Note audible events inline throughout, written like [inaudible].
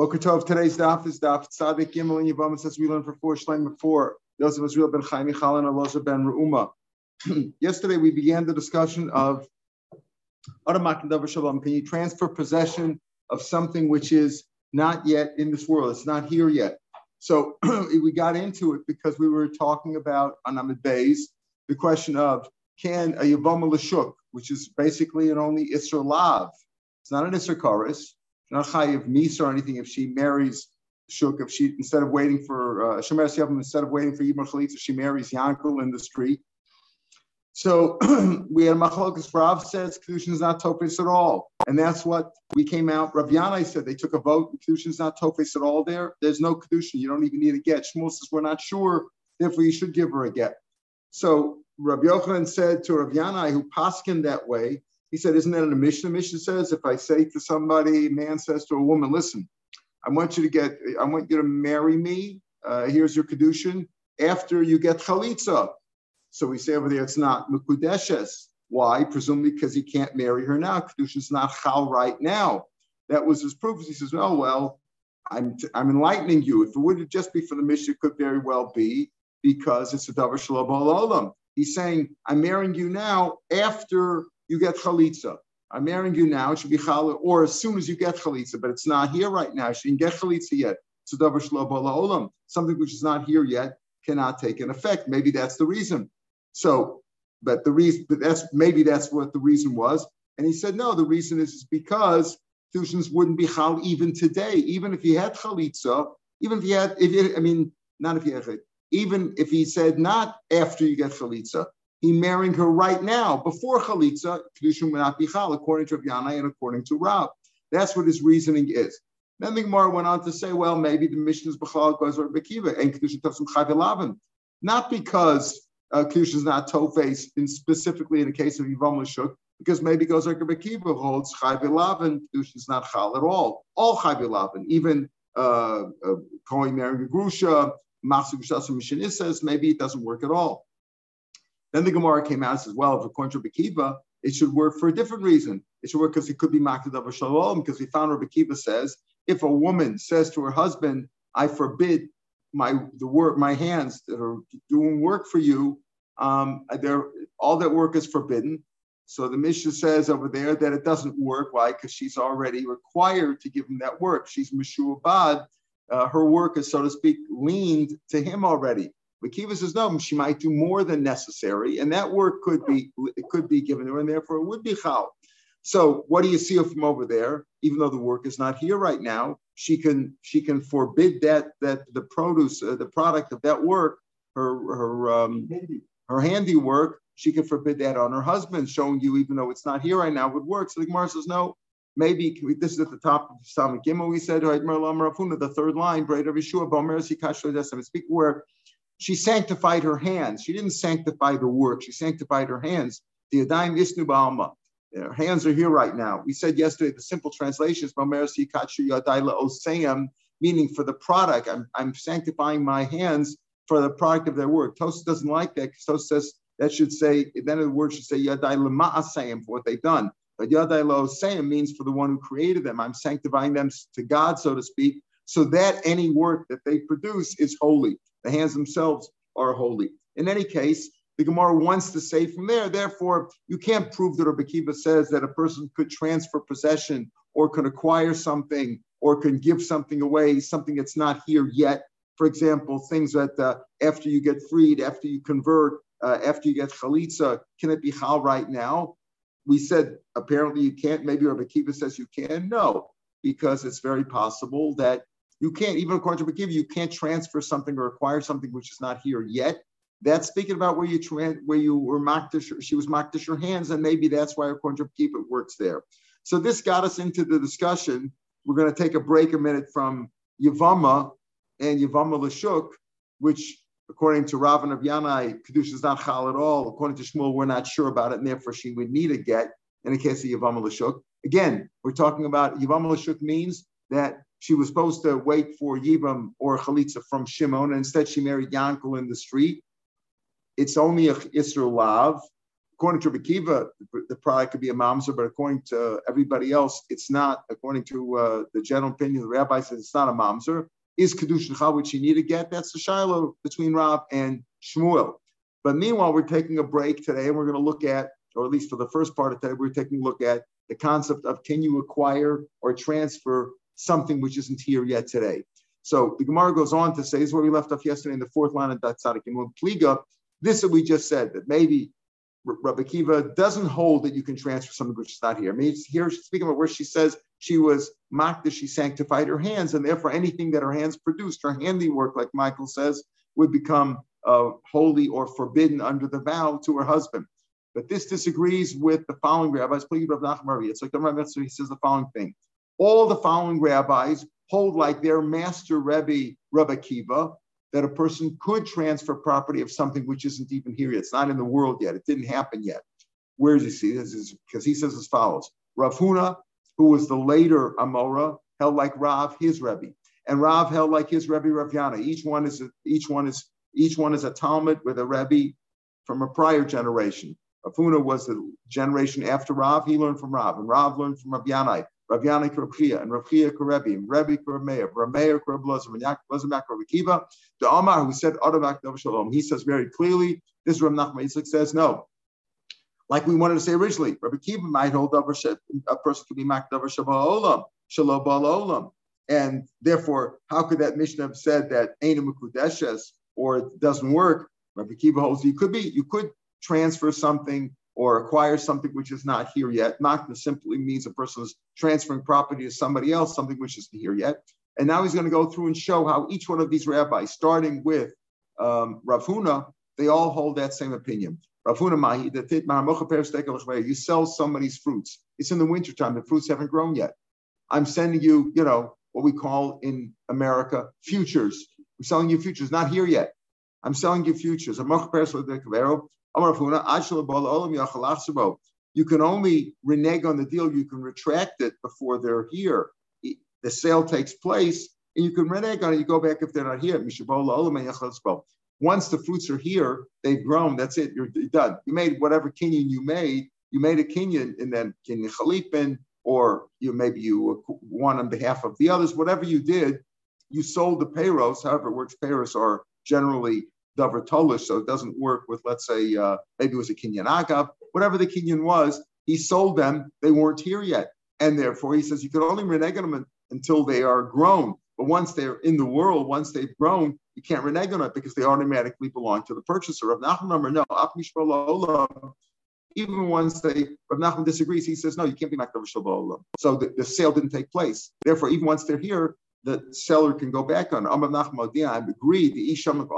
Boker Tov, today's daf is daf Tzadik Gimel and Yavam says we learned for four Shleim before. Yosef Israel ben Chaim Michalan and Loza ben Reuma. [clears throat] Yesterday we began the discussion of Shalom. Can you transfer possession of something which is not yet in this world? It's not here yet. So [clears throat] we got into it because we were talking about Anamid Bays, the question of can a Yavam Lashuk, which is basically an only Isra Lav, it's not an Isra Chorus, not chayiv misa or anything if she marries shuk. If she instead of waiting for uh, shemer uh, instead of waiting for yibam chalitza, she marries yankel in the street. So [clears throat] we had machlokas. Rav says kedushin is not tofes at all, and that's what we came out. Rav Yanai said they took a vote. Kedushin is not tofes at all. There, there's no kedushin. You don't even need a get. Shmuel says we're not sure. Therefore, you should give her a get. So Rav Yochanan said to Rav Yanai, who paskin that way, he said, Isn't that in the Mishnah? Mishnah says, if I say to somebody, man says to a woman, listen, I want you to get, I want you to marry me. Uh, here's your kedushin after you get chalitza. So we say over there, it's not mukudeshes. Why? Presumably because he can't marry her now. Kedushin's not chal right now. That was his proof. He says, oh, well, I'm, t- I'm enlightening you. If it would just be for the Mishnah, it could very well be because it's a davar shalom olam. He's saying, I'm marrying you now after you get chalitza. I'm marrying you now, it should be challah, or as soon as you get chalitza, but it's not here right now. She didn't get chalitza yet. So something which is not here yet cannot take an effect. Maybe that's the reason. So, but the reason, but that's maybe that's what the reason was. And he said, no, the reason is, is because Tushins wouldn't be chal even today, even if he had chalitza, even if he had, if it, I mean, not if he had, even if he said not after you get chalitza, he marrying her right now before chalitza, kedushin would not be chal, according to Rav and according to Rab. That's what his reasoning is. Then the Gemara went on to say, well, maybe the Mishnah is goes or bekiva and kedushin tafsim chayv not because uh, kedushin is not tofes, in specifically in the case of Yivam Lashuk, because maybe like Bekiva holds chayv kedushin is not chal at all. All chayv even uh, uh, marrying a grusha, masu gushasim says maybe it doesn't work at all. Then the Gemara came out and says, well, if according to Bekiva, it should work for a different reason. It should work because it could be Makdad of Shalom, because we found Rabbi Kiva says, if a woman says to her husband, I forbid my the work, my hands that are doing work for you, um, all that work is forbidden. So the Mishnah says over there that it doesn't work. Why? Because she's already required to give him that work. She's Meshuabad. Uh, her work is, so to speak, leaned to him already. Makiva says no, she might do more than necessary, and that work could be it could be given to her, and therefore it would be chal. So what do you see from over there? Even though the work is not here right now, she can she can forbid that that the produce uh, the product of that work, her her um, her handiwork, she can forbid that on her husband, showing you even though it's not here right now would work. So the Gemara says no. Maybe this is at the top of Samik Gimel. We said right, Marlama Rafuna, the third line, Breda Vishua Speak where she sanctified her hands. She didn't sanctify the work. She sanctified her hands. The Adaim Isnu Ba'alma. Her hands are here right now. We said yesterday the simple translation is meaning for the product. I'm, I'm sanctifying my hands for the product of their work. Tosa doesn't like that because Tosa says that should say, then the word should say Yadai Lama'asayim for what they've done. But Yadai Lo'asayim means for the one who created them. I'm sanctifying them to God, so to speak, so that any work that they produce is holy. The hands themselves are holy. In any case, the Gemara wants to say from there, therefore, you can't prove that Rabbi Kiva says that a person could transfer possession or can acquire something or can give something away, something that's not here yet. For example, things that uh, after you get freed, after you convert, uh, after you get chalitza, can it be hal right now? We said apparently you can't. Maybe Rabbi Kiva says you can. No, because it's very possible that you can't, even according to McKiva, you can't transfer something or acquire something which is not here yet. That's speaking about where you tra- where you were makdish, she was makdish her hands, and maybe that's why according to McKiva it works there. So this got us into the discussion. We're going to take a break a minute from Yavama and Yavama Lashuk, which according to Ravan of Yanai, Kedusha is not chal at all. According to Shmuel, we're not sure about it, and therefore she would need a get in the case of Yavama Lashuk. Again, we're talking about Yavama Lashuk means that she was supposed to wait for Yibam or Chalitza from Shimon, and instead she married Yankel in the street. It's only a Israel Lav. according to Rekiva, the, product could be a mamzer, but according to everybody else, it's not. According to uh, the general opinion, the rabbi says it's not a mamzer. Is kedushin chal which you need to get? That's the shiloh between Rav and Shmuel. But meanwhile, we're taking a break today, and we're going to look at, or at least for the first part of today, we're taking a look at the concept of can you acquire or transfer something which isn't here yet today. So the Gemara goes on to say, this is where we left off yesterday in the fourth line of Datzadik and Pliga. This that we just said, that maybe Rabbi Kiva doesn't hold that you can transfer something which is not here. I mean, here speaking about where she says she was mocked that she sanctified her hands, and therefore anything that her hands produced, her handiwork, like Michael says, would become uh, holy or forbidden under the vow to her husband. But this disagrees with the following rabbis. Please, Rav Nachman It's like the Rabbi he says the following thing. All the following rabbis hold like their master Rebbe, Rabbi Kiva, that a person could transfer property of something which isn't even here yet. It's not in the world yet. It didn't happen yet. Where does he see this? Because he says as follows: Rav Huna, who was the later Amora, held like Rav, his Rebbe, and Rav held like his Rebbe Rav. Each one is a, each one is each one is a Talmud with a Rebbe from a prior generation. Rav Huna was the generation after Rav. He learned from Rav, and Rav learned from Rav Yanai. Rav Yanai Rabchia, and Rav Chia Karebi, and Rebbe Karameya, Rav Meir Karablazer, and Yaakov Lazamak Rav Akiva, the Omar who said Adamak Shalom. He says very clearly, this Rav Nachman Yitzchak says no. Like we wanted to say originally, Rabbi Kiva might hold over a person could be Mak Davar Olam, Shalom Olam. And therefore, how could that Mishnah have said that Aina Mukudeshes or it doesn't work? Rabbi Kiva holds you could be, you could transfer something or acquire something which is not here yet. Makna simply means a person is transferring property to somebody else, something which isn't here yet. And now he's going to go through and show how each one of these rabbis, starting with um, Rav Huna, they all hold that same opinion. Rav Huna Mahi, you sell somebody's fruits. It's in the wintertime, the fruits haven't grown yet. I'm sending you, you know, what we call in America futures. I'm selling you futures, not here yet. I'm selling you futures. You can only renege on the deal, you can retract it before they're here. The sale takes place, and you can renege on it. You go back if they're not here. Once the fruits are here, they've grown. That's it. You're done. You made whatever kinyan you made. You made a kinyan, and then kinyan chalipin, or you maybe you won on behalf of the others. Whatever you did, you sold the payros. However, it works. Payros are generally davar tolish, so it doesn't work with, let's say, uh, maybe it was a kinyan agav, whatever the kinyan was, he sold them, they weren't here yet. And therefore, he says you can only renege them until they are grown. But once they're in the world, once they've grown, you can't renege on it because they automatically belong to the purchaser. Of Nachman, no, even once they, Rav Nachman disagrees, he says, no, you can't be Makdav Shalom. So the, the, sale didn't take place. Therefore, even once they're here, the seller can go back on. Amar Nachman I agree, the Isham of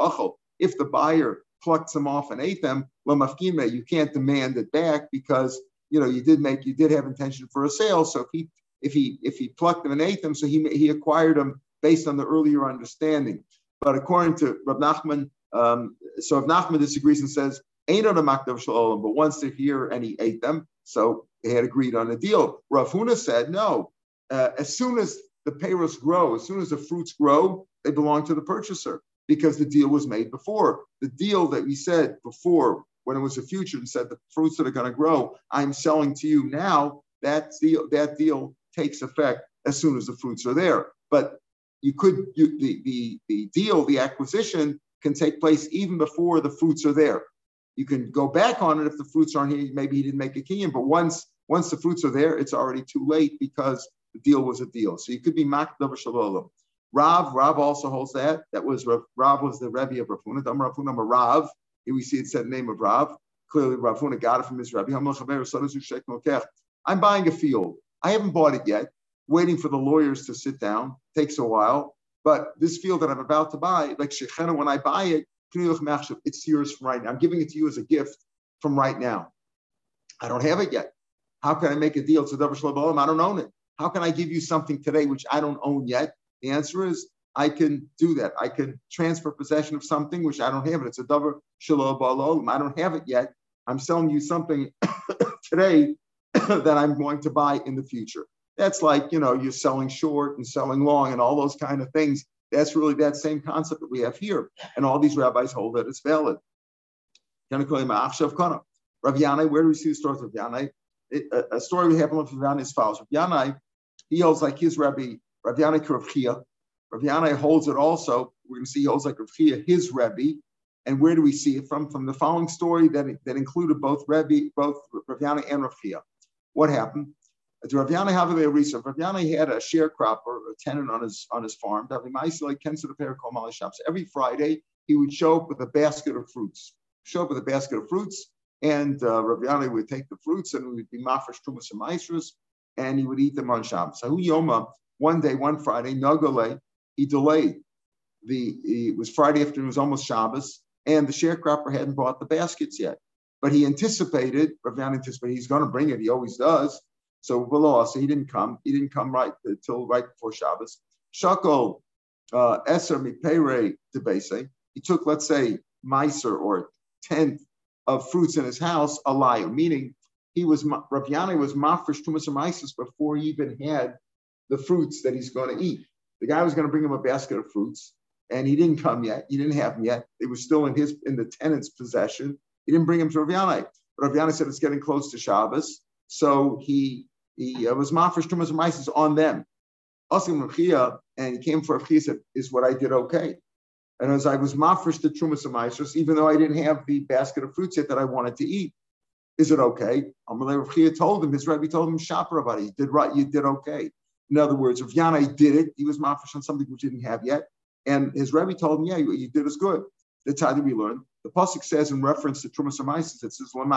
if the buyer plucked them off and ate them, you can't demand it back because you know you did make you did have intention for a sale. So if he if he if he plucked them and ate them, so he he acquired them based on the earlier understanding. But according to Rav Nachman, um, so if Nachman disagrees and says ain't on a makdav shalom, but once they're here and he ate them, so they had agreed on a deal. Rav Huna said no. Uh, as soon as the payros grow, as soon as the fruits grow, they belong to the purchaser because the deal was made before. The deal that we said before, when it was a future, and said the fruits that are going to grow, I'm selling to you now. That deal, that deal takes effect as soon as the fruits are there. But you could you, the, the the deal, the acquisition can take place even before the fruits are there. You can go back on it if the fruits aren't here. Maybe he didn't make a kinyan, but once once the fruits are there, it's already too late because the deal was a deal. So you could be makdav. Rav, Rav also holds that. That was Rav, Rav was the Rebbe of Rav Huna. Dam Rav Huna Rav. Here we see it said the name of Rav. Clearly, Rav Huna got it from his Rebbe. I'm buying a field. I haven't bought it yet. Waiting for the lawyers to sit down takes a while. But this field that I'm about to buy, like Shechena, when I buy it, it's yours from right now. I'm giving it to you as a gift from right now. I don't have it yet. How can I make a deal? to It's I don't own it. How can I give you something today which I don't own yet? The answer is I can do that. I can transfer possession of something which I don't have it. It's a davar shalom ba'alolim. I don't have it yet. I'm selling you something [coughs] today [coughs] that I'm going to buy in the future. That's like, you know, you're selling short and selling long and all those kind of things. That's really that same concept that we have here. And all these rabbis hold that it's valid. Rav Yanai, where do we see the story of Rav Yanai? a, story we have of Rav Yanai is follows. Rav Yanai, he holds like his Rebbe, Rav Yanai Rav Chia. Rav Yanai holds it also. We're going to see he holds like Rav Chia, his Rebbe. And where do we see it from? From the following story that, that included both Rebbe, both Rav Yanai and Rav Chia. What happened? Rav Yanai. Rav had a sharecropper, a tenant on his on his farm. Every Friday, he would show up with a basket of fruits. Show up with a basket of fruits, and uh, Rav Yanai would take the fruits and would be mafresh trumas and maestros, and he would eat them on Shabbos. So Yoma, one day, one Friday, Nagale, he delayed. The it was Friday afternoon, it was almost Shabbos, and the sharecropper hadn't bought the baskets yet. But he anticipated, Rav Yanai anticipated he's going to bring it. He always does. So below, so he didn't come. He didn't come right until right before Shabbos. Shakol uh, Eser Mipere Debese. He took, let's say, miser or tenth of fruits in his house, a liar, meaning he was Rav Yanai was mafresh tumas before he even had the fruits that he's going to eat. The guy was going to bring him a basket of fruits, and he didn't come yet. He didn't have them yet. It was still in his in the tenant's possession. He didn't bring him to Rav. But Rav said it's getting close to Shabbos, so he he uh, was mafresh tumas mises on them. Asim Rechia, and he came for Rechia said, "Is what I did okay?" And as I was mafresh the trumas of even though I didn't have the basket of fruits yet that I wanted to eat, is it okay? Amalei Rav told him, his rabbi told him, about it. You did right, you did okay. In other words, Rav Yanai did it. He was mafresh on something which he didn't have yet. And his rabbi told him, yeah, you, you did as good. That's how did we learn. The Pasuk says in reference to Trumas Amaisis, it says, When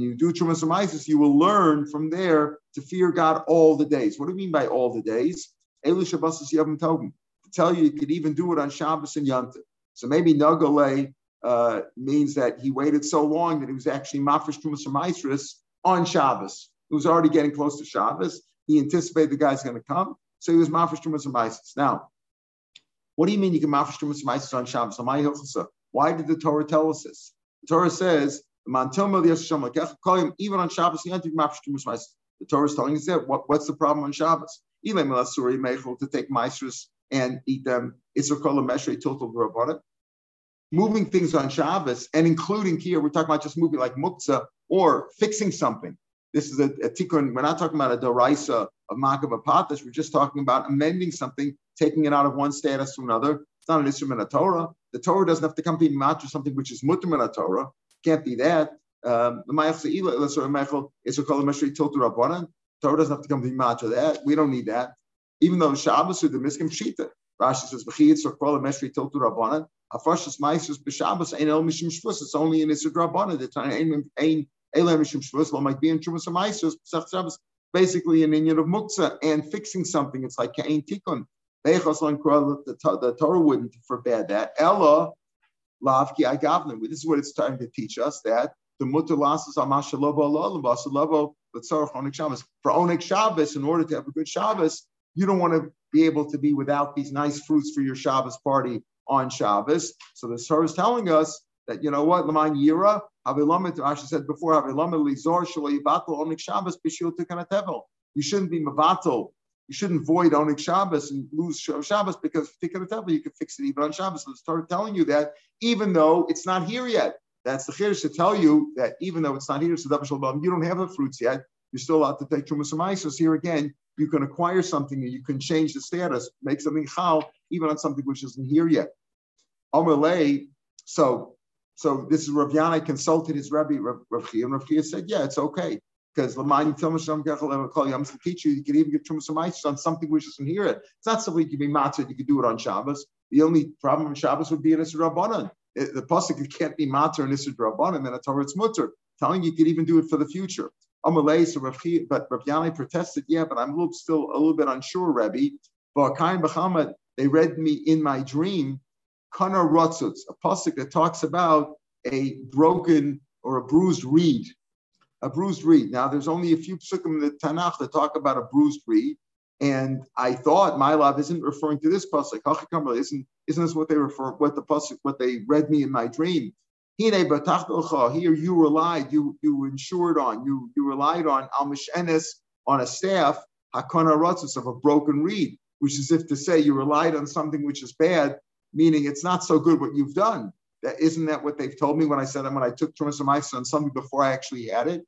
you do Trumas Amaisis, you will learn from there to fear God all the days. What do you mean by all the days? Elushabas Yabuntabum to tell you you could even do it on Shabbos and Yom Tov. So maybe Nagale uh, means that he waited so long that he was actually mafresh trumas Maestris on Shabbos. It was already getting close to Shabbos. He anticipated the guy's going to come, so he was mafresh trumas Maestris. Now, what do you mean you can mafresh trumas Maestris on Shabbos? Why did the Torah tell us this? The Torah says, even on Shabbos, the Torah is telling us that. What, what's the problem on Shabbos? To take maestros and eat them. It's a kol total rabbanim. Moving things on Shabbos and including here, we're talking about just moving like muktzah or fixing something. This is a, a tikkun. We're not talking about a doraisa of makav apatash. We're just talking about amending something, taking it out of one status to another. It's not an instrument of Torah. The Torah doesn't have to come to match something which is mutter Torah. Can't be that. Um, the. Torah doesn't have to come to match that. We don't need that even though Shabbos the miskim shita. Rashi says v'chiyitz or kol meshri tiltu rabbanan. Afashas meisus b'Shabbos ein el mishim shvus. It's only in Isra rabbanan. The time might be in. Basically, an inyan of muktzah and fixing something. It's like kain tikkun. The, Torah wouldn't forbid that. Ella lavki agavnim. This is what it's trying to teach us that the mutter lasses amashalobo Allah vasalobo l'tzarach oneg Shabbos. For oneg Shabbos, in order to have a good Shabbos, you don't want to be able to be without these nice fruits for your Shabbos party on Shabbos. So the Torah is telling us that you know what, Laman Yira, Avilamet, Asha said before, Avilamet Lizor Batal Oneg Shabbos Bishul Tikanatevel. You shouldn't be Mavatal. You shouldn't void Oneg Shabbos and lose Shabbos because Tikanatevel, you can fix it even on Shabbos. So the Torah telling you that even though it's not here yet. That's the Chiddush to tell you that even though it's not here, so you don't have the fruits yet. You're still allowed to take Trumas So here again, you can acquire something and you can change the status, make something chal, even on something which isn't here yet. Amalei, so so this is Rav Yanai consulted his Rabbi Rav, Chia, and Rav Chia said, yeah, it's okay. Because Lamani Yam teach you, you can even get Trumas on something which isn't hear it. It's not something you can be matzah, you can do it on Shabbos. The only problem on Shabbos would be an Isra Rabbanan. The pasuk can't be matzah and Isra Rabbanan, and a Torah it's mutter, telling you you could even do it for the future. Amalei, so Rav but Rav Yanai protested, yeah, but I'm a little, still a little bit unsure, Rebbe. But Kain B'Chamad, they read me in my dream, Kana Rotzutz, a pasuk that talks about a broken or a bruised reed. A bruised reed. Now, there's only a few psukim in the Tanakh that talk about a bruised reed. And I thought my love isn't referring to this pasuk. Isn't, isn't this what they refer, what the pasuk, what they read me in my dream? Here you relied, you you insured on, you you relied on al mishenes on a staff rotzis of a broken reed, which is if to say you relied on something which is bad, meaning it's not so good what you've done. That isn't that what they've told me when I said when I took Trumas on something before I actually had it,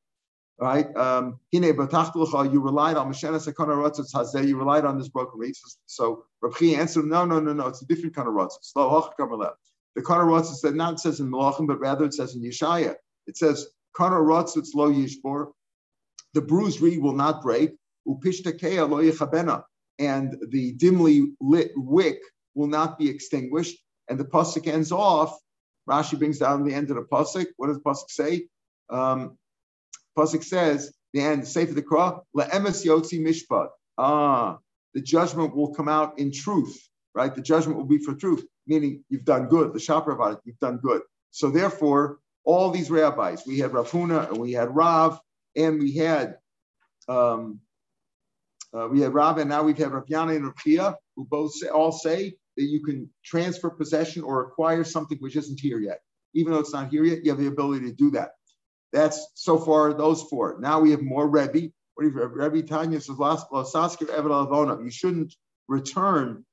right? Um, you relied on. You relied on this broken reed. So Rabchi answered, no, no, no, no. It's a different kind of Rotzitz. The Kana Rotzitz said not it says in Malachim, but rather it says in Yeshaya. It says Kana Rotzitz Lo Yishbor. The bruised reed will not break. Lo. And the dimly lit wick will not be extinguished. And the pasuk ends off Rashi brings down the end of the pasuk. What does the pasuk say? Um, pasuk says the end. Say for the Kra le'emes yotzi mishpat. Ah, the judgment will come out in truth. Right, the judgment will be for truth, meaning you've done good. The shopper you've done good. So therefore, all these rabbis, we had Rav Huna and we had Rav, and we had um, uh, we had Rav, and now we've had Rav Yanai and Rav Chia, who both say, all say you can transfer possession or acquire something which isn't here yet. Even though it's not here yet, you have the ability to do that. That's so far those four. Now we have more Rebbe. What you Rebbe Tanya says, You shouldn't return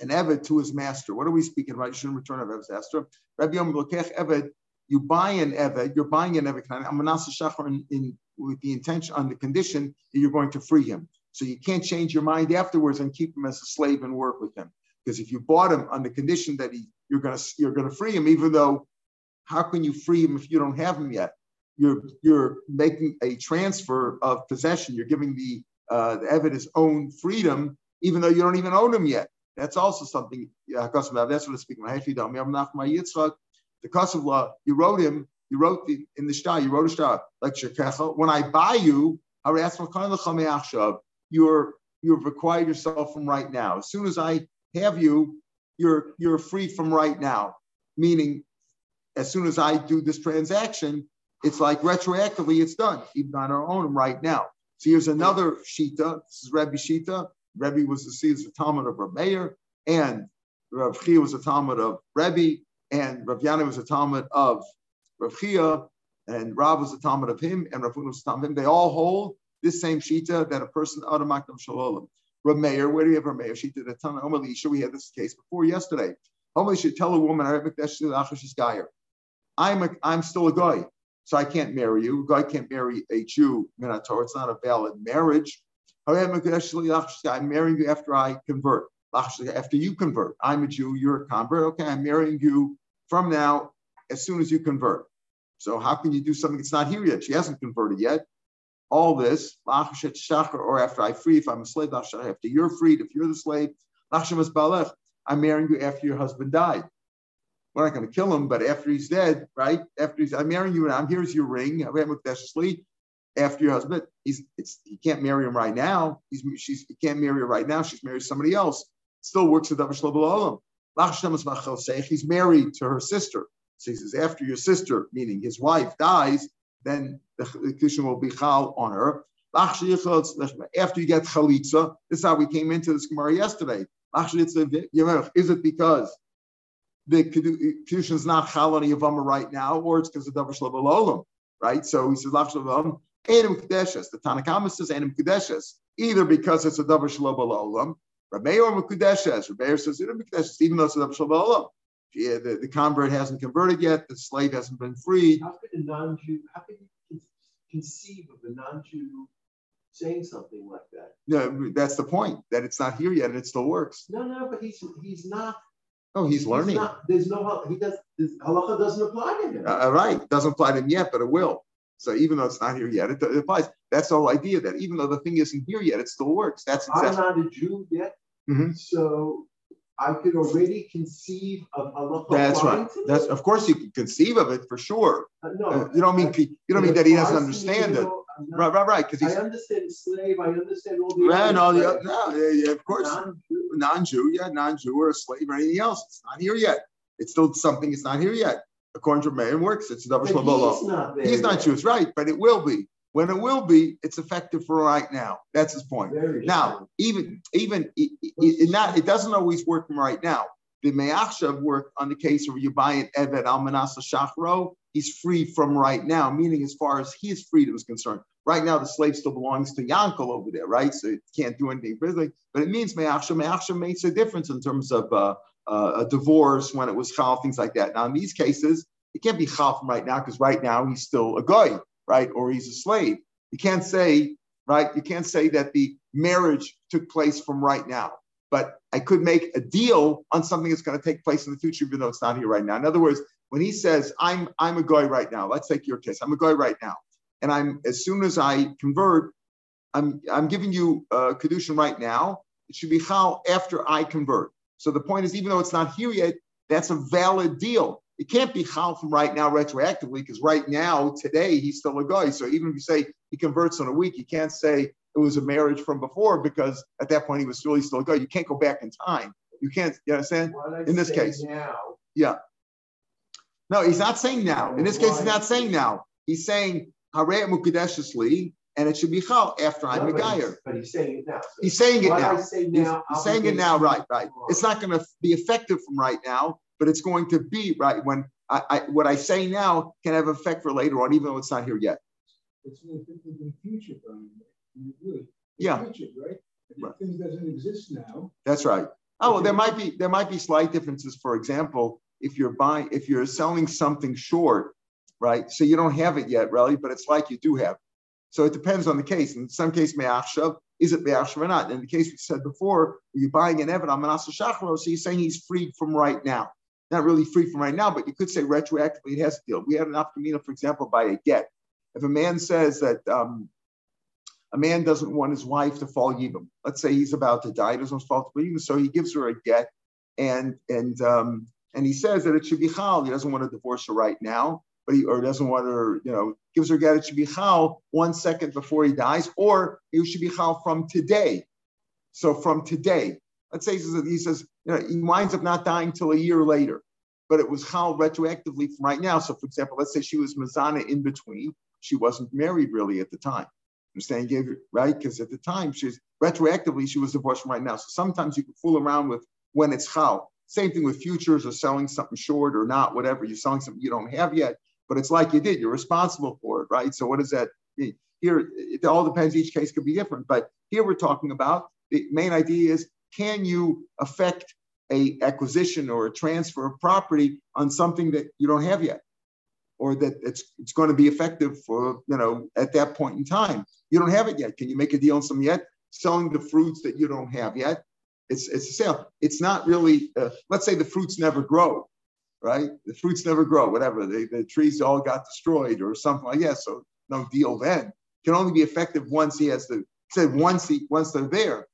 an Eved to his master. What are we speaking about? You shouldn't return an Eved's master. Rabbi Yom Eved, you buy an Eved, you're buying an Eved, I'm in, in, with the intention, on the condition that you're going to free him. So you can't change your mind afterwards and keep him as a slave and work with him. Because if you bought him on the condition that he you're gonna you're gonna free him, even though how can you free him if you don't have him yet? You're you're making a transfer of possession. You're giving the uh, the evidence own freedom, even though you don't even own him yet. That's also something. That's what speaking. I'm Yitzchak. The Kosovo law, you wrote him, you wrote the in the shtar, you wrote a shtar like Shekecha. When I buy you, you're you've acquired yourself from right now. As soon as I have you, you're you're free from right now. Meaning, as soon as I do this transaction, it's like retroactively it's done, even on our own right now. So here's another Shita. This is Rabbi Shita. Rabbi was the Caesar Talmud of Rav Meir, and Rav Chia was a Talmud of Rabbi, and Rav Yanai was a Talmud of Rav Chia, and Rav was a Talmud of him, and Rav Huna was a Talmud of him. They all hold this same Shita that a person out of Makdam Shalom Rameir, where do you have Rameir? She did a ton of Omalisha. We had this case before yesterday. Omalisha should tell a woman, I'm a, I'm still a guy, so I can't marry you. A guy can't marry a Jew, Minator. It's not a valid marriage. Oh, I'm marrying you after I convert. After you convert, I'm a Jew, you're a convert. Okay, I'm marrying you from now as soon as you convert. So how can you do something that's not here yet? She hasn't converted yet all this, or after I free, if I'm a slave, after you're freed, if you're the slave, I'm marrying you after your husband died. We're not going to kill him, but after he's dead, right? After he's, I'm marrying you now. Here's your ring. After your husband, he's it's he can't marry him right now. He's she's he can't marry her right now. She's married somebody else. Still works with Shlovo Olam. He's married to her sister. So he says, after your sister, meaning his wife, dies, then the Kishin will be Chal on her. After you get Chalitza, this is how we came into this Gemara yesterday. Is it because the Kedushin is not Chal on Yavama right now, or it's because of Davar Shalom right? So he says, Lach Shalom, Enim Kadeshes. The Tanakama says Enim Kadeshes, either because it's a Davar Shalom Olam, or Mekudeshes. Rabbeir says Enim Kadeshes, even though it's a Davar Shalom Yeah, the, the convert hasn't converted yet, the slave hasn't been freed. How could a non-Jew, how could you conceive of a non-Jew saying something like that? No, that's the point, that it's not here yet and it still works. No, no, but he's he's not. Oh, he's, he's learning. Not, there's no, he does, halacha doesn't apply to him. Uh, right, doesn't apply to him yet, but it will. So even though it's not here yet, it, it, applies. That's the whole idea that even though the thing isn't here yet, it still works. That's. I'm not a Jew yet, mm-hmm. so I could already conceive of Allah. That's right. That's of course you can conceive of it for sure. Uh, no, uh, you don't mean you don't mean that he doesn't understand it. Not, right, right, right. Because I understand slave. I understand all the. Yeah, no, the, no, yeah, yeah, of course, non-Jew. non-Jew, yeah, non-Jew or a slave or anything else. It's not here yet. It's still something. It's not here yet. According to Meir, works. It's double He's not He's not Jewish, right? But it will be. When it will be, it's effective for right now. That's his point. Now, even even it, it, not, it doesn't always work from right now. The Me'achshav worked on the case where you buy an Eved al Manasa Shachro, he's free from right now, meaning as far as his freedom is concerned. Right now, the slave still belongs to Yankel over there, right? So it can't do anything physically, but it means Me'achshav. Me'achshav makes a difference in terms of uh, uh, a divorce, when it was chal, things like that. Now, in these cases, it can't be chal from right now because right now he's still a guy, right? Or he's a slave. You can't say, right? You can't say that the marriage took place from right now. But I could make a deal on something that's going to take place in the future, even though it's not here right now. In other words, when he says, I'm I'm a guy right now, let's take your case. I'm a guy right now. And I'm as soon as I convert, I'm I'm giving you uh kedushin right now. It should be chal after I convert. So the point is, even though it's not here yet, that's a valid deal. It can't be chal from right now retroactively because right now, today, he's still a guy. So even if you say he converts in a week, you can't say it was a marriage from before because at that point he was really still a guy. You can't go back in time. You can't, you understand? In this case. Now. Yeah. No, he's not saying now. In this case, he's not saying now. He's saying Harei and it should be chal after I'm No, a but he's- But he's saying it now. So He's saying it now. say He's, now, he's saying it now, right, right. It's not going to be effective from right now, but it's going to be right when I, I what I say now can have effect for later on, even though it's not here yet. It's in the future, Brian. You. Yeah. Future, right? Right. Things doesn't exist now. That's right. Oh, well, there might be there might be slight differences. For example, if you're buying if you're selling something short, right? So you don't have it yet, really, but it's like you do have. it. So it depends on the case. In some case, me'achshav, is it me'achshav or not? In the case we said before, you're buying an Evan on Manasseh Shachro, so you're saying he's freed from right now. Not really free from right now, but you could say retroactively it has to deal. We had an afkamina, for example, by a get. If a man says that um, a man doesn't want his wife to fall yibam, let's say he's about to die, doesn't want to fall yibam, so he gives her a get, and and um, and he says that it should be chal. He doesn't want to divorce her right now, but he or doesn't want her, you know, gives her a get. It should be chal one second before he dies, or it should be chal from today. So from today, let's say he says, he says, you know, he winds up not dying till a year later, but it was chal retroactively from right now. So for example, let's say she was mazana in between. She wasn't married really at the time. Understand? Gave her right because at the time she's retroactively she was divorced from right now. So sometimes you can fool around with when it's chal. Same thing with futures or selling something short or not, whatever. You're selling something you don't have yet, but it's like you did. You're responsible for it, right? So what does that mean? Here, it all depends. Each case could be different, but here we're talking about the main idea is can you affect a acquisition or a transfer of property on something that you don't have yet, or that it's it's going to be effective for you know at that point in time. You don't have it yet. Can you make a deal on some yet? Selling the fruits that you don't have yet. It's it's a sale. It's not really. Uh, let's say the fruits never grow, right? The fruits never grow. Whatever the, the trees all got destroyed or something like that. So no deal then. Can only be effective once he has the said once he once they're there.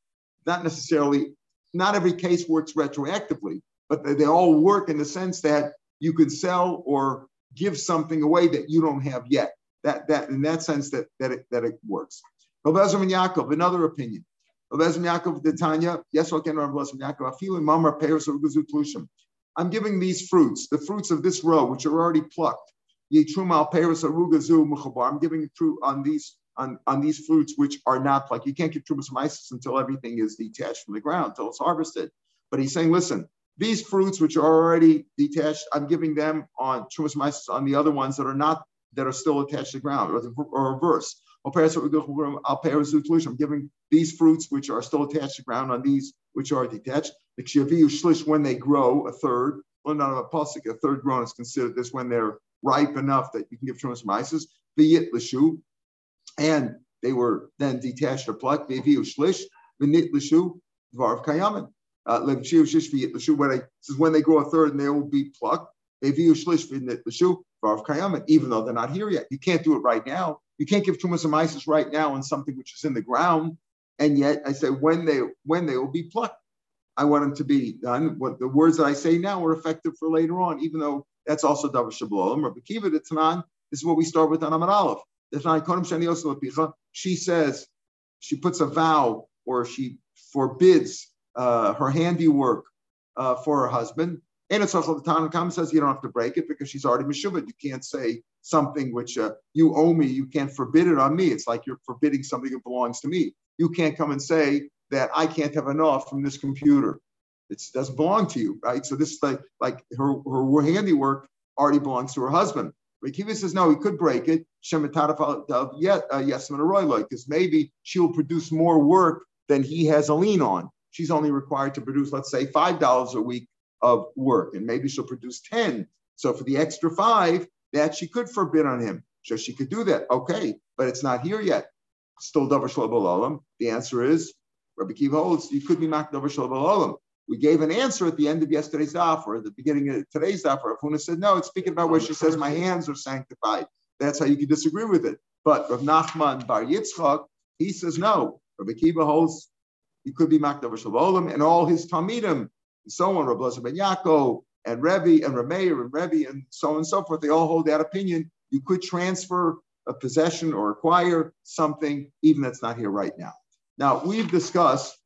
Not necessarily. Not every case works retroactively, but they, they all work in the sense that you could sell or give something away that you don't have yet. That that in that sense that that it, that it works. Rav and Yaakov, another opinion. Rav Yaakov, the Tanya, yes, what can and Yaakov? Afilu mamar peiros of. I'm giving these fruits, the fruits of this row, which are already plucked. Yitruma al peiros arugazu muchabar. I'm giving fruit on these on, on these fruits which are not plucked. You can't get trumas from ISIS until everything is detached from the ground, until it's harvested. But he's saying, listen, these fruits which are already detached, I'm giving them on from ISIS on the other ones that are not that are still attached to the ground, or, the, or reverse. I'm giving these fruits which are still attached to the ground on these which are detached. When they grow, a third. Well, not a pasuk, a third grown is considered this when they're ripe enough that you can give trumas from ISIS. The l'shu, and they were then detached or plucked. Uh, when they says when they grow a third and they will be plucked. Even though they're not here yet, you can't do it right now. You can't give trumas and ISIS right now on something which is in the ground. And yet I say when they when they will be plucked. I want them to be done. What the words that I say now are effective for later on, even though that's also davar shabbalim. Rabbi Kiva Tanan. This is what we start with on Amar Aleph. She says she puts a vow or she forbids uh, her handiwork uh, for her husband. And it's also the Tanakh says you don't have to break it because she's already meshuvah. You can't say something which uh, you owe me. You can't forbid it on me. It's like you're forbidding something that belongs to me. You can't come and say that I can't have enough from this computer. It doesn't belong to you, right? So this is like like her her handiwork already belongs to her husband. Rekiva says no, he could break it. Yet, uh, yes, because maybe she will produce more work than he has a lien on. She's only required to produce, let's say, five dollars a week of work, and maybe she'll produce 10. So for the extra five, that she could forbid on him. So she could do that. Okay, but it's not here yet. Still davar shalom. The answer is Rabbi Kiva holds you could be mak davar shalom. We gave an answer at the end of yesterday's daf or the beginning of today's daf. Rav Huna said, no, it's speaking about where she says, my hands are sanctified. That's how you can disagree with it. But Rav Nachman Bar Yitzchak, he says, no. Rabbi Kiva holds he could be Makdav Shalom and all his Talmidim, and so on, Rabbi Ben Yaakov, and Rebbe, and Rameir, and Rebbe, and so on and so forth. They all hold that opinion. You could transfer a possession or acquire something, even that's not here right now. Now, we've discussed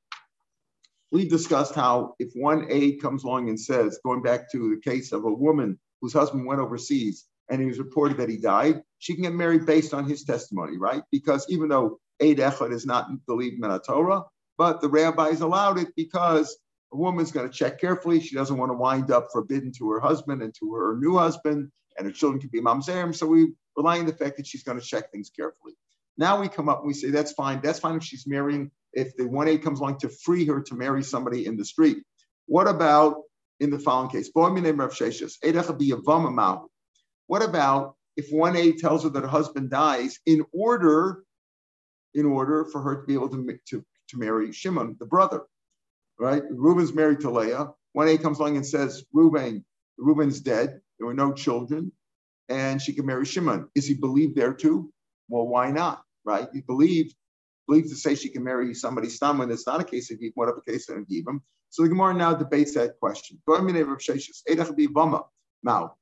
we discussed how if one aide comes along and says, going back to the case of a woman whose husband went overseas and it was reported that he died, she can get married based on his testimony, right? Because even though aid echad is not believed in Torah, but the rabbis allowed it because a woman's going to check carefully. She doesn't want to wind up forbidden to her husband and to her new husband, and her children could be mamzerim. So we rely on the fact that she's going to check things carefully. Now we come up and we say that's fine. That's fine if she's marrying if the 1A comes along to free her to marry somebody in the street. What about in the following case? What about if 1A tells her that her husband dies in order, in order for her to be able to, to, to marry Shimon, the brother, right? Reuben's married to Leah. 1A comes along and says, Reuben, Reuben's dead. There were no children, and she can marry Shimon. Is he believed there too? Well, why not, right? He believed believed to say she can marry somebody stam when it's not a case of Yibam, what if a case of Yibam? So the Gemara now debates that question. Now,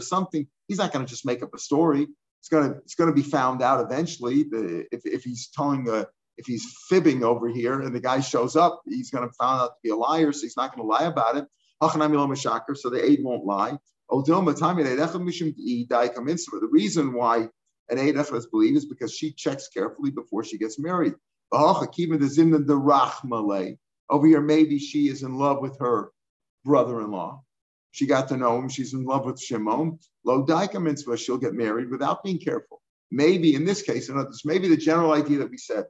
something, he's not going to just make up a story. It's going to, it's going to be found out eventually. If, if he's telling a, if he's fibbing over here and the guy shows up, he's going to find out to be a liar, so he's not going to lie about it. So the aid won't lie. The reason why an Eidach believe is because she checks carefully before she gets married. Oh, Over here, maybe she is in love with her brother-in-law. She got to know him. She's in love with Shimon. Lo mitzvah, she'll get married without being careful. Maybe in this case, and others, maybe the general idea that we said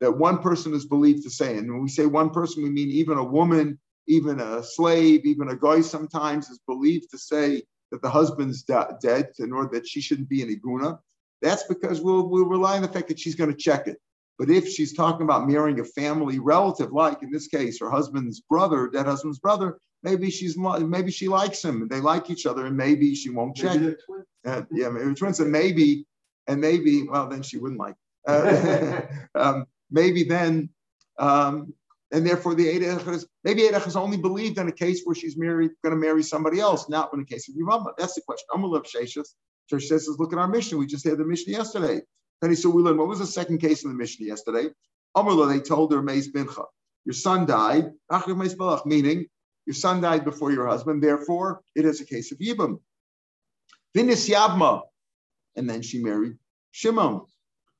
that one person is believed to say, and when we say one person, we mean even a woman, even a slave, even a guy sometimes is believed to say that the husband's dead in order that she shouldn't be an iguna. That's because we'll, we'll rely on the fact that she's going to check it. But if she's talking about marrying a family relative, like in this case, her husband's brother, dead husband's brother, maybe she's maybe she likes him and they like each other, and maybe she won't check. Uh, yeah, maybe twins, and maybe, and maybe, well, then she wouldn't like. Uh, [laughs] um, maybe then, um, and therefore the Eidach is maybe is only believed in a case where she's married, going to marry somebody else, not in a case of Yavama. That's the question. I'm a little Church says, look at our Mishnah. We just had the Mishnah yesterday. Then he said, we learned what was the second case in the Mishnah yesterday? Amrullah, they told her, Meis Bincha, your son died, meaning your son died before your husband, therefore it is a case of Yibam. Vinis Yabma. And then she married Shimon.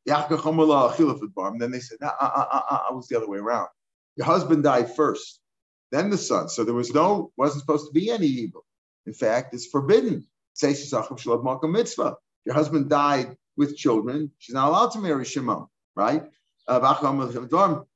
Then they said, nah, uh, uh, uh, it was the other way around. Your husband died first, then the son. So there was no, wasn't supposed to be any evil. In fact, it's forbidden mitzvah. Your husband died with children. She's not allowed to marry Shimon, right? Uh,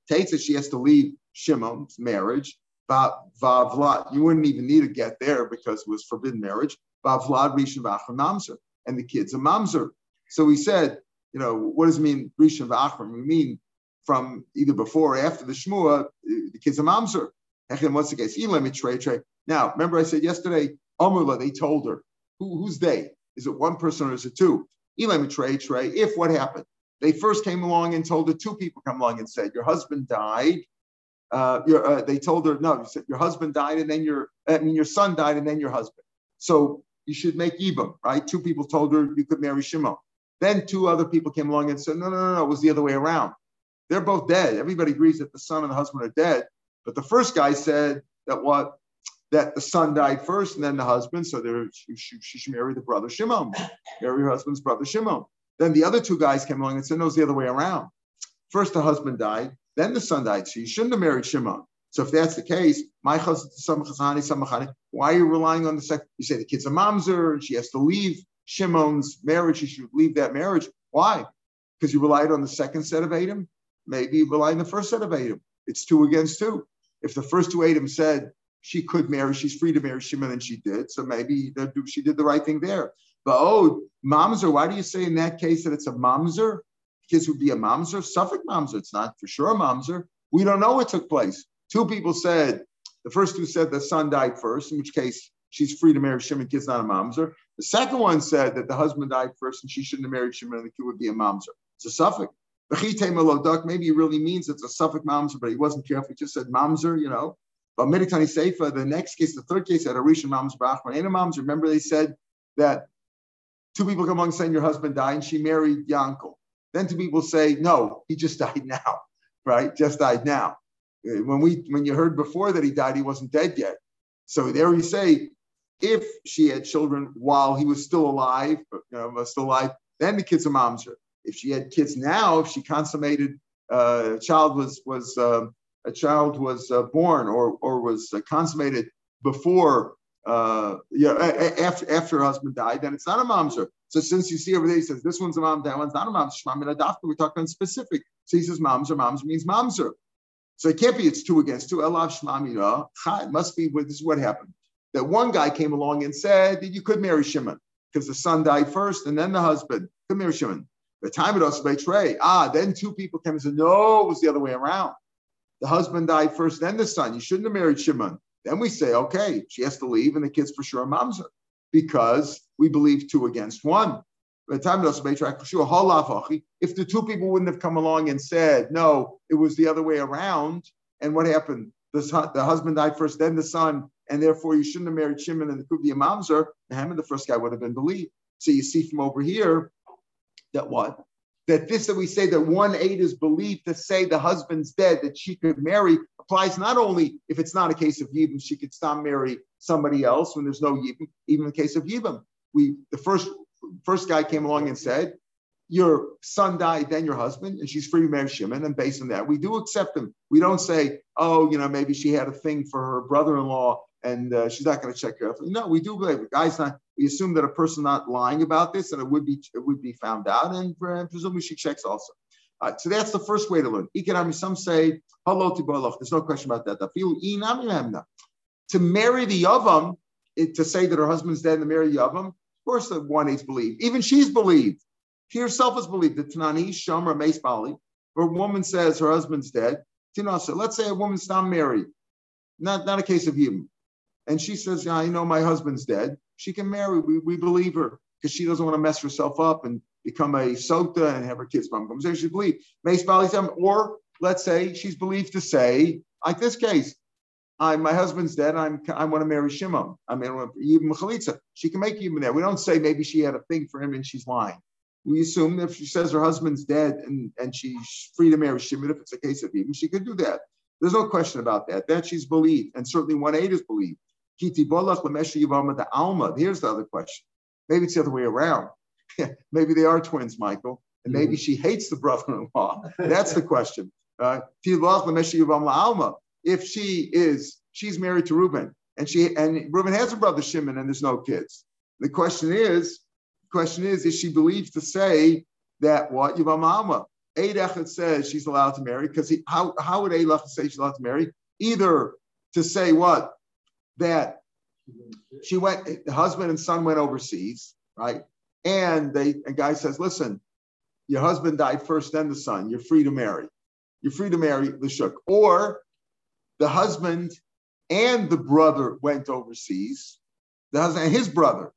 says she has to leave Shimon's marriage. Vavlad, you wouldn't even need to get there because it was forbidden marriage. Vavlad Rishon Vachram Mamzer, and the kids are Mamzer. So we said, you know, what does it mean Rishon Vachram? We mean from either before or after the Shmua, the kids are Mamzer. Now, remember I said yesterday, Amrullah, they told her, who, who's they? Is it one person or is it two? Elam Trey Trey. If what happened? They first came along and told her two people come along and said your husband died. Uh, your, uh, they told her no. You said your husband died and then your I mean your son died and then your husband. So you should make Ibam, right? Two people told her you could marry Shimon. Then two other people came along and said no, no, no, no. It was the other way around. They're both dead. Everybody agrees that the son and the husband are dead. But the first guy said that what that the son died first and then the husband. So there, she, she, she should marry the brother Shimon, marry her husband's brother Shimon. Then the other two guys came along and said, no, it's the other way around. First the husband died, then the son died. So you shouldn't have married Shimon. So if that's the case, why are you relying on the second? You say the kid's a mamzer, she has to leave Shimon's marriage. She should leave that marriage. Why? Because you relied on the second set of Adam. Maybe you relied on the first set of Adam. It's two against two. If the first two Adam said she could marry, she's free to marry Shimon, and she did. So maybe she did the right thing there. But oh, mamzer, why do you say in that case that it's a mamzer? Kids would be a mamzer, safek mamzer. It's not for sure a mamzer. We don't know what took place. Two people said, the first two said the son died first, in which case she's free to marry Shimon, kid's not a mamzer. The second one said that the husband died first and she shouldn't have married Shimon and the kid would be a mamzer. It's a safek. Maybe he really means it's a safek mamzer, but he wasn't careful. He just said mamzer, you know. But Meditani Seifa, the next case, the third case, at Arisha Mamzer Brachman, and Mamzer, remember they said that two people come along saying your husband died and she married Yankel. Then two people say, no, he just [laughs] died now, right? Just died now. When we when you heard before that he died, he wasn't dead yet. So there you say, if she had children while he was still alive, you know, was still alive, then the kid's a mamzer. If she had kids now, if she consummated, uh, child was was uh, a child was uh, born or or was uh, consummated before uh, yeah, after after her husband died, then it's not a mamzer. So since you see over there, he says this one's a mom, that one's not a mamzer. We're talking specific. So he says mamzer, mamzer means mamzer. So it can't be it's two against two. Elav shmamina. It must be. This is what happened. That one guy came along and said that you could marry Shimon because the son died first and then the husband could marry Shimon. The time it also betray. Ah, then two people came and said no, it was the other way around. The husband died first, then the son. You shouldn't have married Shimon. Then we say, okay, she has to leave, and the kid's for sure a mamzer because we believe two against one. If the two people wouldn't have come along and said, no, it was the other way around, and what happened? The, the husband died first, then the son, and therefore you shouldn't have married Shimon and it could be a mamzer, Haman, the first guy, would have been believed. So you see from over here that what? That this that we say that one aid is believed to say the husband's dead, that she could marry, applies not only if it's not a case of Yibam, she could stop marry somebody else when there's no Yibam, even in the case of Yibam. We the first first guy came along and said, Your son died, then your husband, and she's free to marry Shimon. And based on that, we do accept them. We don't say, Oh, you know, maybe she had a thing for her brother-in-law and uh, she's not going to check carefully. No, we do believe it. Guy's not. We assume that a person not lying about this, and it would be it would be found out, and presumably she checks also. Uh, so that's the first way to learn. Economy. Some say hello to. There's no question about that. To marry the yavam, to say that her husband's dead and to marry the yavam, of course the one is believed. Even she's believed. She herself is believed. The Tanani Shomer Mace Bali. Where a woman says her husband's dead. Tinasa. Let's say a woman's not married. Not, not a case of him and she says, yeah, I know my husband's dead, she can marry. We, we believe her because she doesn't want to mess herself up and become a sota and have her kids mom comes there. She believe. Um, or let's say she's believed to say, like this case, I, my husband's dead. I'm I want to marry Shimon. I mean, even Chalitza. She can make even there. We don't say maybe she had a thing for him and she's lying. We assume if she says her husband's dead and, and she's free to marry Shimon, if it's a case of even, she could do that. There's no question about that. That she's believed, and certainly one eight is believed. Kiti bolach the alma. Here's the other question. Maybe it's the other way around. [laughs] maybe they are twins, Michael, and maybe she hates the brother-in-law. That's the question. Uh, if she is, she's married to Reuben, and she and Reuben has a brother Shimon, and there's no kids. The question is, question is, is she believed to say that what Yivam Alma? Eid says she's allowed to marry because how how would Eid say she's allowed to marry? Either to say what that she went, the husband and son went overseas, right? And they, a guy says, listen, your husband died first, then the son. You're free to marry. You're free to marry the shuk. Or the husband and the brother went overseas. The husband and his brother,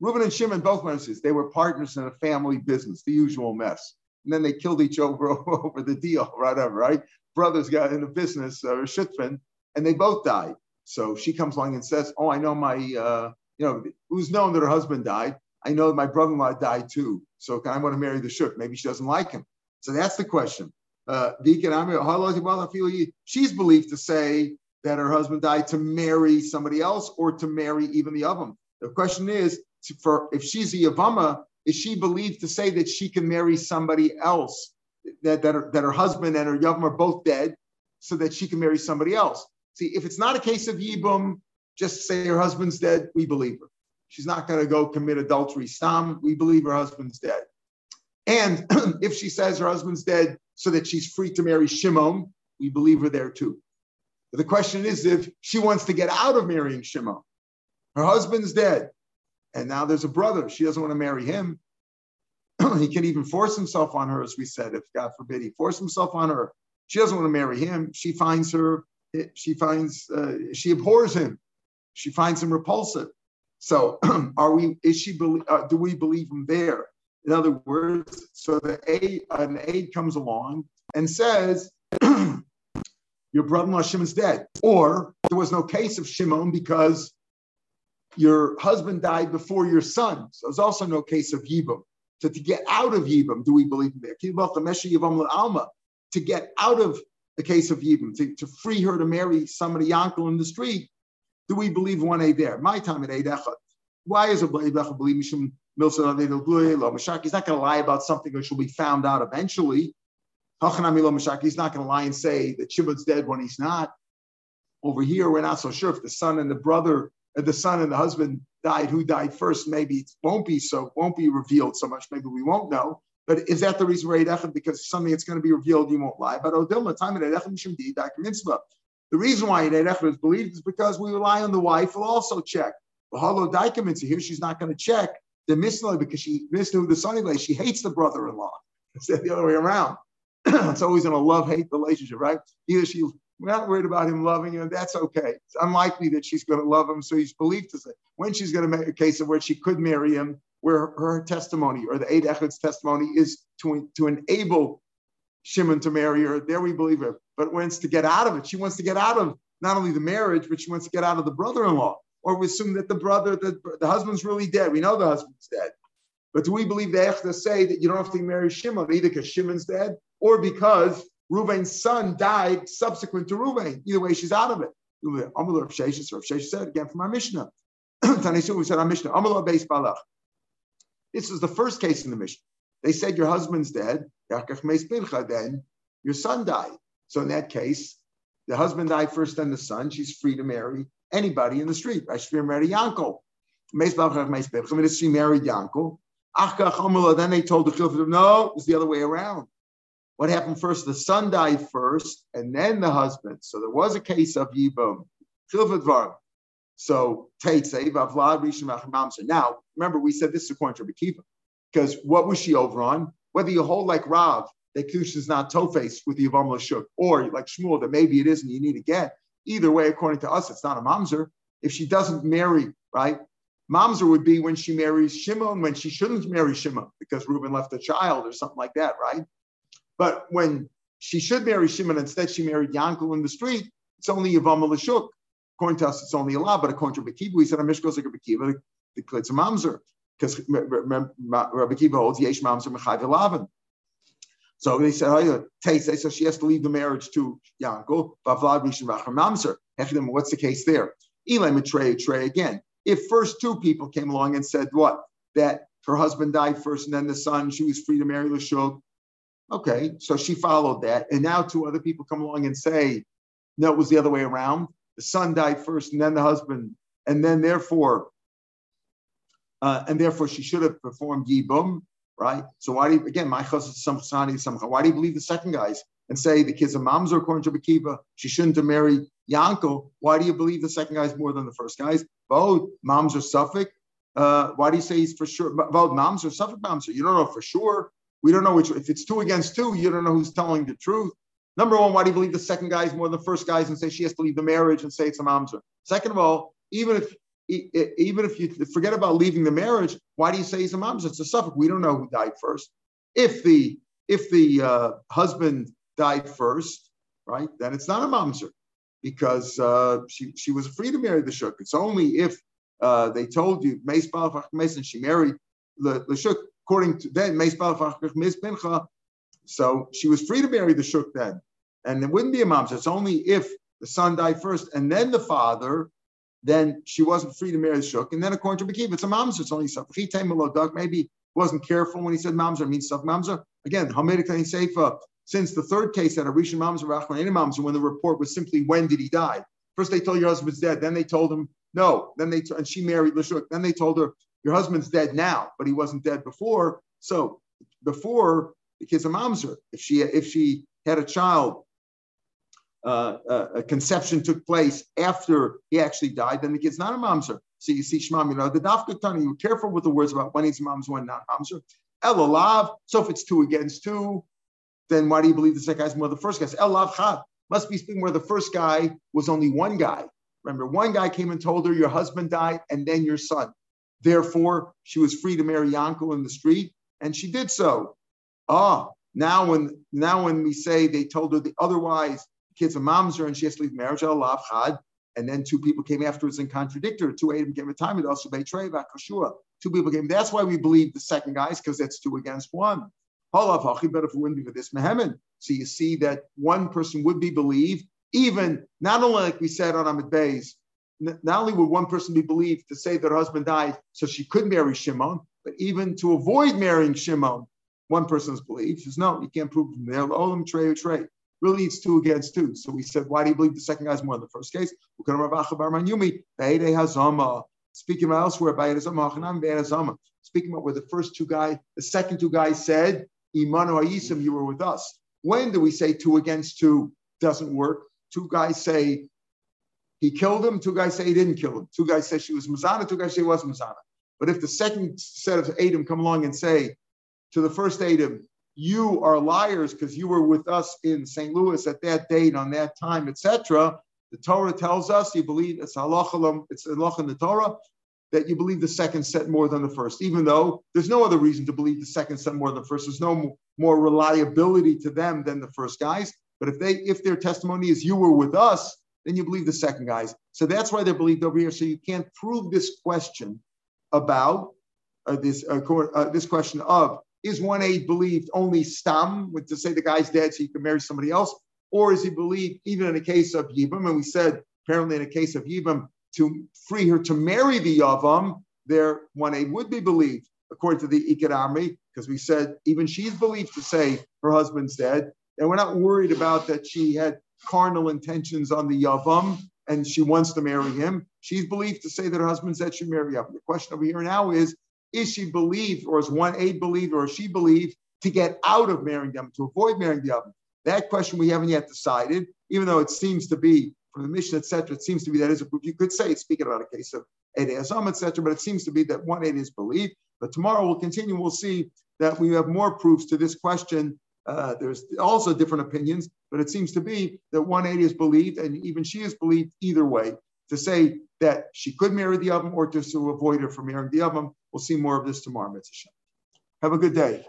Reuben and Shimon both went overseas. They were partners in a family business, the usual mess. And then they killed each [laughs] other over the deal, whatever, right? Brothers got in the business, uh, Shitfin, and they both died. So she comes along and says, "Oh, I know my, uh, you know, who's known that her husband died. I know my brother-in-law died too. So I want to marry the shuk. Maybe she doesn't like him. So that's the question. Uh, she's believed to say that her husband died to marry somebody else or to marry even the of them. The question is, for if she's a Yavama, is she believed to say that she can marry somebody else, that, that, her, that her husband and her Yavam are both dead, so that she can marry somebody else? See, if it's not a case of Yibum, just say her husband's dead, we believe her. She's not going to go commit adultery. Stam, we believe her husband's dead. And [clears throat] if she says her husband's dead so that she's free to marry Shimon, we believe her there too. But the question is if she wants to get out of marrying Shimon. Her husband's dead, and now there's a brother. She doesn't want to marry him. [clears throat] he can even force himself on her, as we said, if God forbid he force himself on her. She doesn't want to marry him. She finds her, she finds, uh, she abhors him. She finds him repulsive. So, [clears throat] are we? Is she? Uh, do we believe him there? In other words, so the aid, an aide comes along and says, [clears throat] "Your brother-in-law Shimon's dead," or there was no case of Shimon because your husband died before your son. So there's also no case of Yibam. So to get out of Yibam, do we believe him there? To get out of the case of Yibam, to, to free her to marry somebody uncle in the street, do we believe one A there? My time at Eid Echad. Why is a believe Mishum Milson He's not going to lie about something which will be found out eventually. He's not going to lie and say that Shimon's dead when he's not. Over here, we're not so sure if the son and the brother, uh, the son and the husband died. Who died first? Maybe it won't be so. Won't be revealed so much. Maybe we won't know. But is that the reason we're Echad? Because something that's going to be revealed, you won't lie. But Odilma, time at Echad Mishum Mitzvah. The reason why Eid Echad is believed is because we rely on the wife will also check. Hollow diamonds here, she's not going to check the misnah because she misnah the son she hates the brother-in-law [laughs] instead of the other way around. [clears throat] it's always in a love-hate relationship, right? Either she we're not worried about him loving him. That's okay. It's unlikely that she's going to love him. So he's believed to say when she's going to make a case of where she could marry him, where her testimony or the Eid Echad's testimony is to, to enable Shimon to marry her. There we believe her. But wants to get out of it. She wants to get out of not only the marriage, but she wants to get out of the brother-in-law. Or we assume that the brother, the, the husband's really dead. We know the husband's dead. But do we believe the Echta say that you don't have to marry Shimon either because Shimon's dead or because Reuven's son died subsequent to Reuven? Either way, she's out of it. Rav Sheshes said again from our Mishnah. [clears throat] Tanisu, we said our Mishnah. This is the first case in the Mishnah. They said your husband's dead, then your son died. So in that case, the husband died first, then the son. She's free to marry anybody in the street. Free to marry Yankel. She married Yankel. Then they told the children, no, it was the other way around. What happened first? The son died first, and then the husband. So there was a case of Yibum. So Now, remember, we said this is according to Rebbe because what was she over on? Whether you hold like Rav, that Kush is not Tofes with the Yavam Lashuk, or like Shmuel, that maybe it isn't, you need to get. Either way, according to us, it's not a mamzer. If she doesn't marry, right? Mamzer would be when she marries Shimon, when she shouldn't marry Shimon because Reuben left a child or something like that, right? But when she should marry Shimon, instead she married Yankel in the street, it's only Yavam Lashuk. According to us, it's only a law, but according to Bekiva, we said a Mishkos like a Bekiva, it's a mamzer because Rabbi Kiva holds Yesh Mamzer Mechai V'Lavin. So they said, oh, yeah, so she has to leave the marriage to Yankel. Bavlad Rishon Rachar Mamzer. What's the case there? Eli Matrey Trey again. If first two people came along and said what that her husband died first and then the son, she was free to marry Lashuk. Okay, so she followed that, and now two other people come along and say, no, it was the other way around. The son died first and then the husband, and then therefore uh, and therefore she should have performed yibum, right? So why do you, again, my some some why do you believe the second guys and say the kids are moms are according to Bakiba, she shouldn't have married Yankel? Why do you believe the second guys more than the first guys? Both moms are safek. Uh, why do you say he's for sure? Both moms are safek moms. You don't know for sure. We don't know which. If it's two against two, you don't know who's telling the truth. Number one, why do you believe the second guy is more than the first guys and say she has to leave the marriage and say it's a mamzer? Second of all, even if even if you forget about leaving the marriage, why do you say he's a mamzer? It's a suffix. We don't know who died first. If the if the uh, husband died first, right, then it's not a mamzer because uh, she she was free to marry the shuk. It's only if uh, they told you meis and she married the, the shuk according to then meis So she was free to marry the shuk then, and it wouldn't be a mamzer. It's only if the son died first and then the father then she wasn't free to marry the shuk. And then according to Bekiv, it's a mamzer. It's only safek. Maybe wasn't careful when he said mamzer means stuff mamzer. Again, Hamidik Seifa. Since the third case had a rishon mamzer, rachman mamzer, when the report was simply when did he die? First they told your husband's dead. Then they told him no. Then they and she married the Lashuk. Then they told her your husband's dead now, but he wasn't dead before. So before the kid's a mamzer. If she if she had a child uh, uh, a conception took place after he actually died, then the kid's not a mamzer. So you see Shmam, you know, the Dafka Tani, you were careful with the words about when he's mamzer, when not mamzer. El alav. so if it's two against two, then why do you believe the second guy's more the first guy? El Lav Chad must be speaking where the first guy was only one guy. Remember, one guy came and told her, Your husband died, and then your son. Therefore, she was free to marry Yankel in the street, and she did so. Ah, now when now when we say they told her the otherwise, kids a mamzer and she has to leave marriage, Allah chad, and then two people came afterwards and contradicted her. Two Adam came a time, it also betray Two people came. That's why we believe the second guys, because that's two against one. Wouldn't be for this. So you see that one person would be believed, even not only like we said on Ahmed Bays, not only would one person be believed to say that her husband died so she could marry Shimon, but even to avoid marrying Shimon, one person's belief says, no, you can't prove. Olam trey trey. Really, it's two against two. So we said, why do you believe the second guy's more than the first case? Speaking about elsewhere, speaking about where the first two guys, the second two guys said, Imanu Ayisim, you were with us. When do we say two against two doesn't work? Two guys say he killed him, two guys say he didn't kill him. Two guys say she was Mazana, two guys say he was Mazana. But if the second set of Adam come along and say to the first Adam, you are liars because you were with us in St. Louis at that date, on that time, etc. The Torah tells us you believe it's halach, it's halach in the Torah that you believe the second set more than the first, even though there's no other reason to believe the second set more than the first. There's no more reliability to them than the first guys. But if they if their testimony is you were with us, then you believe the second guys. So that's why they're believed over here. So you can't prove this question about uh, this uh, uh, this question of is one aid believed only stam, to say the guy's dead so you can marry somebody else, or is he believed even in a case of yibam? And we said apparently in a case of yibam to free her to marry the yavam, there one aid would be believed according to the Ikad army, because we said even she's believed to say her husband's dead, and we're not worried about that she had carnal intentions on the yavam and she wants to marry him. She's believed to say that her husband said she'd marry him. The question over here now is is she believed, or is one aid believed, or is she believed to get out of marrying them, to avoid marrying the other? That question we haven't yet decided, even though it seems to be from the Mishnah, etc. It seems to be that is a proof. You could say it's speaking about a case of Ede Azam, etc., but it seems to be that one aid is believed. But tomorrow we'll continue. We'll see that we have more proofs to this question. Uh, there's also different opinions, but it seems to be that one aid is believed, and even she is believed either way. To say that she could marry the oven or just to avoid her from marrying the oven We'll see more of this tomorrow, Mitzvah. Have a good day.